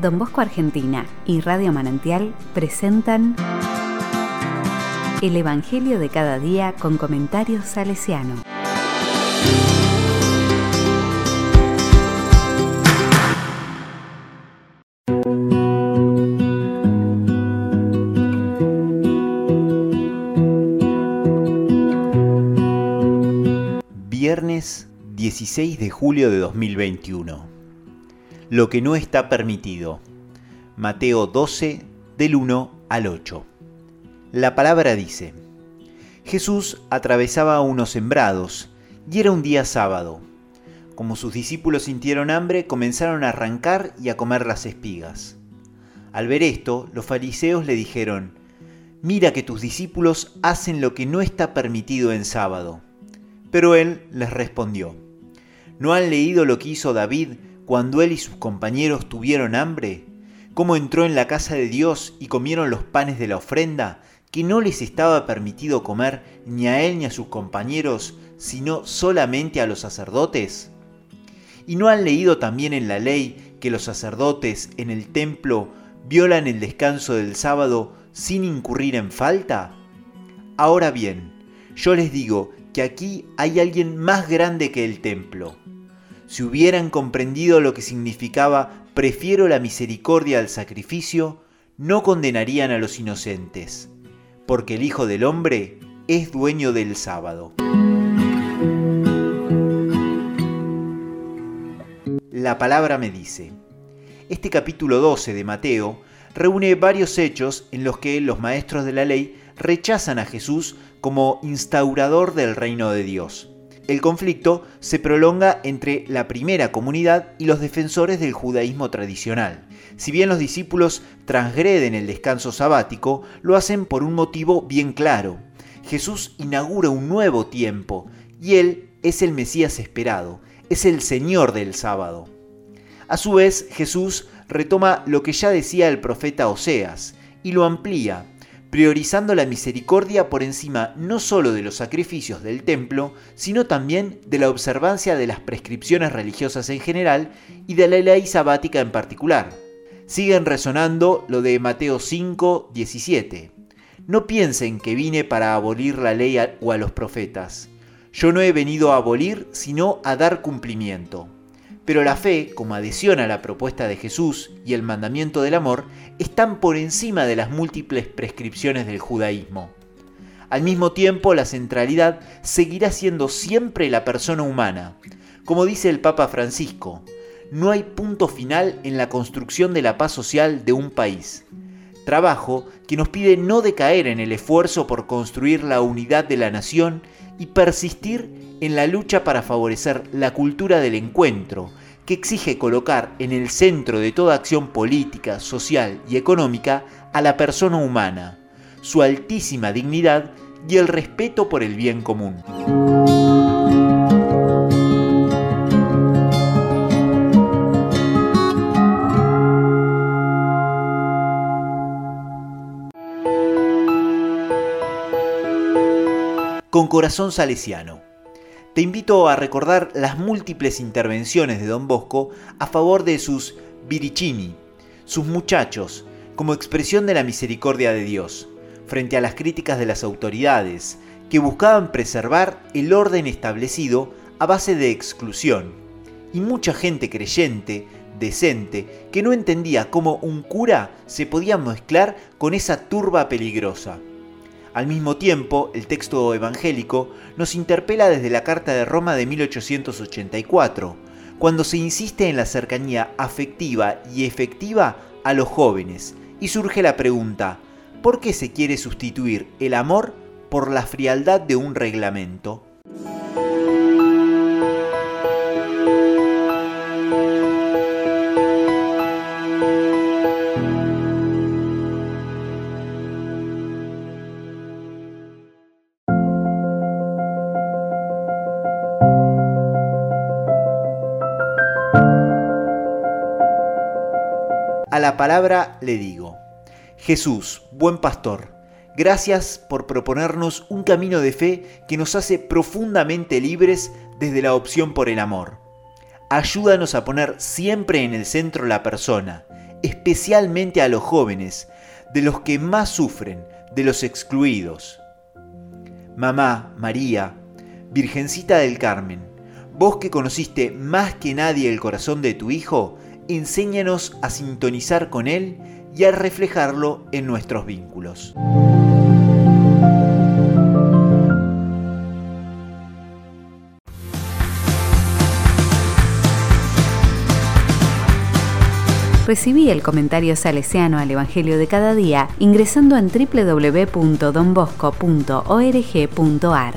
Don Bosco Argentina y Radio Manantial presentan El Evangelio de cada día con comentarios salesiano. Viernes 16 de julio de 2021 lo que no está permitido. Mateo 12, del 1 al 8. La palabra dice, Jesús atravesaba unos sembrados, y era un día sábado. Como sus discípulos sintieron hambre, comenzaron a arrancar y a comer las espigas. Al ver esto, los fariseos le dijeron, Mira que tus discípulos hacen lo que no está permitido en sábado. Pero él les respondió, ¿no han leído lo que hizo David cuando él y sus compañeros tuvieron hambre? ¿Cómo entró en la casa de Dios y comieron los panes de la ofrenda, que no les estaba permitido comer ni a él ni a sus compañeros, sino solamente a los sacerdotes? ¿Y no han leído también en la ley que los sacerdotes en el templo violan el descanso del sábado sin incurrir en falta? Ahora bien, yo les digo que aquí hay alguien más grande que el templo si hubieran comprendido lo que significaba prefiero la misericordia al sacrificio, no condenarían a los inocentes, porque el Hijo del Hombre es dueño del sábado. La palabra me dice. Este capítulo 12 de Mateo reúne varios hechos en los que los maestros de la ley rechazan a Jesús como instaurador del reino de Dios el conflicto se prolonga entre la primera comunidad y los defensores del judaísmo tradicional. Si bien los discípulos transgreden el descanso sabático, lo hacen por un motivo bien claro. Jesús inaugura un nuevo tiempo y Él es el Mesías esperado, es el Señor del sábado. A su vez, Jesús retoma lo que ya decía el profeta Oseas y lo amplía priorizando la misericordia por encima no solo de los sacrificios del templo, sino también de la observancia de las prescripciones religiosas en general y de la ley sabática en particular. Siguen resonando lo de Mateo 5, 17. No piensen que vine para abolir la ley o a los profetas. Yo no he venido a abolir, sino a dar cumplimiento. Pero la fe, como adhesión a la propuesta de Jesús y el mandamiento del amor, están por encima de las múltiples prescripciones del judaísmo. Al mismo tiempo, la centralidad seguirá siendo siempre la persona humana. Como dice el Papa Francisco, no hay punto final en la construcción de la paz social de un país. Trabajo que nos pide no decaer en el esfuerzo por construir la unidad de la nación y persistir en la lucha para favorecer la cultura del encuentro, que exige colocar en el centro de toda acción política, social y económica a la persona humana, su altísima dignidad y el respeto por el bien común. Con corazón salesiano te invito a recordar las múltiples intervenciones de Don Bosco a favor de sus viricini, sus muchachos, como expresión de la misericordia de Dios, frente a las críticas de las autoridades, que buscaban preservar el orden establecido a base de exclusión, y mucha gente creyente, decente, que no entendía cómo un cura se podía mezclar con esa turba peligrosa. Al mismo tiempo, el texto evangélico nos interpela desde la Carta de Roma de 1884, cuando se insiste en la cercanía afectiva y efectiva a los jóvenes, y surge la pregunta, ¿por qué se quiere sustituir el amor por la frialdad de un reglamento? La palabra le digo, Jesús, buen pastor, gracias por proponernos un camino de fe que nos hace profundamente libres desde la opción por el amor. Ayúdanos a poner siempre en el centro la persona, especialmente a los jóvenes, de los que más sufren, de los excluidos. Mamá, María, Virgencita del Carmen, vos que conociste más que nadie el corazón de tu Hijo, enséñanos a sintonizar con Él y a reflejarlo en nuestros vínculos. Recibí el comentario salesiano al Evangelio de cada día ingresando en www.donbosco.org.ar.